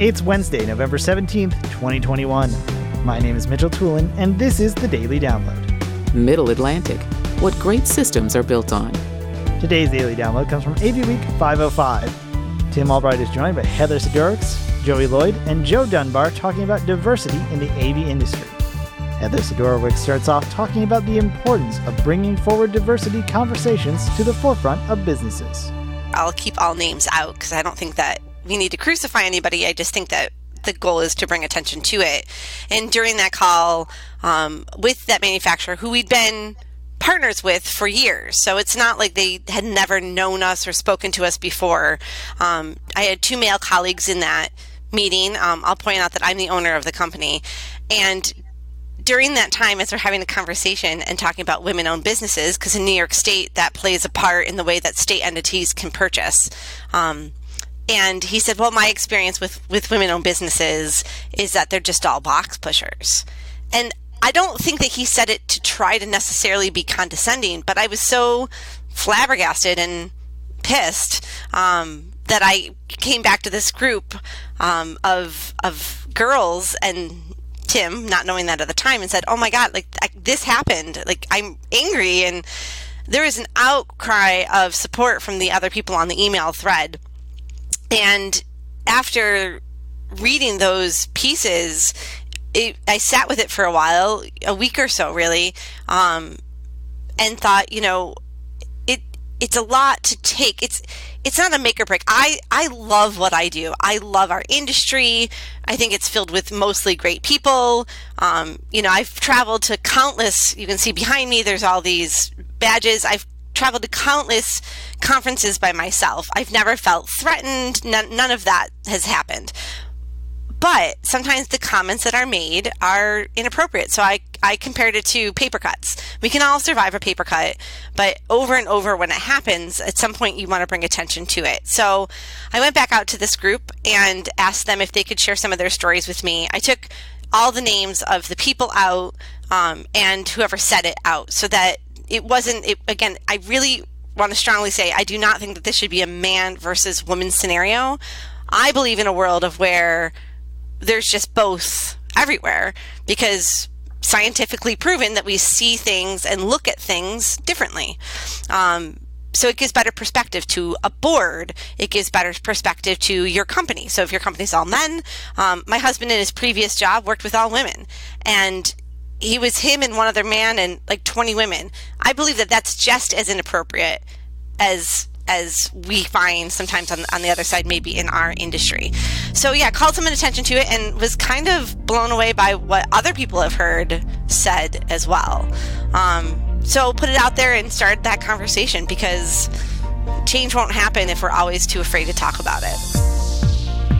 It's Wednesday, November 17th, 2021. My name is Mitchell Tulin, and this is the Daily Download. Middle Atlantic. What great systems are built on. Today's Daily Download comes from AV Week 505. Tim Albright is joined by Heather Sidorowicz, Joey Lloyd, and Joe Dunbar talking about diversity in the AV industry. Heather Sidorowicz starts off talking about the importance of bringing forward diversity conversations to the forefront of businesses. I'll keep all names out because I don't think that we need to crucify anybody. I just think that the goal is to bring attention to it. And during that call um, with that manufacturer, who we'd been partners with for years. So it's not like they had never known us or spoken to us before. Um, I had two male colleagues in that meeting. Um, I'll point out that I'm the owner of the company. And during that time, as we're having a conversation and talking about women owned businesses, because in New York State, that plays a part in the way that state entities can purchase. Um, and he said, "Well, my experience with with women-owned businesses is that they're just all box pushers." And I don't think that he said it to try to necessarily be condescending, but I was so flabbergasted and pissed um, that I came back to this group um, of of girls and Tim, not knowing that at the time, and said, "Oh my God, like I, this happened. Like I'm angry." And there was an outcry of support from the other people on the email thread and after reading those pieces, it, I sat with it for a while, a week or so, really, um, and thought, you know, it it's a lot to take. It's it's not a make or break. I I love what I do. I love our industry. I think it's filled with mostly great people. Um, you know, I've traveled to countless. You can see behind me. There's all these badges. I've traveled to countless conferences by myself. I've never felt threatened. None, none of that has happened. But sometimes the comments that are made are inappropriate. So I, I compared it to paper cuts. We can all survive a paper cut, but over and over when it happens, at some point you want to bring attention to it. So I went back out to this group and asked them if they could share some of their stories with me. I took all the names of the people out um, and whoever said it out so that it wasn't it, again i really want to strongly say i do not think that this should be a man versus woman scenario. I believe in a world of where there's just both everywhere because scientifically proven that we see things and look at things differently. Um, so it gives better perspective to a board. It gives better perspective to your company. So if your company's all men um, my husband in his previous job worked with all women. And he was him and one other man and like 20 women. I believe that that's just as inappropriate as as we find sometimes on, on the other side, maybe in our industry. So yeah, called some attention to it and was kind of blown away by what other people have heard said as well. Um, so put it out there and start that conversation because change won't happen if we're always too afraid to talk about it.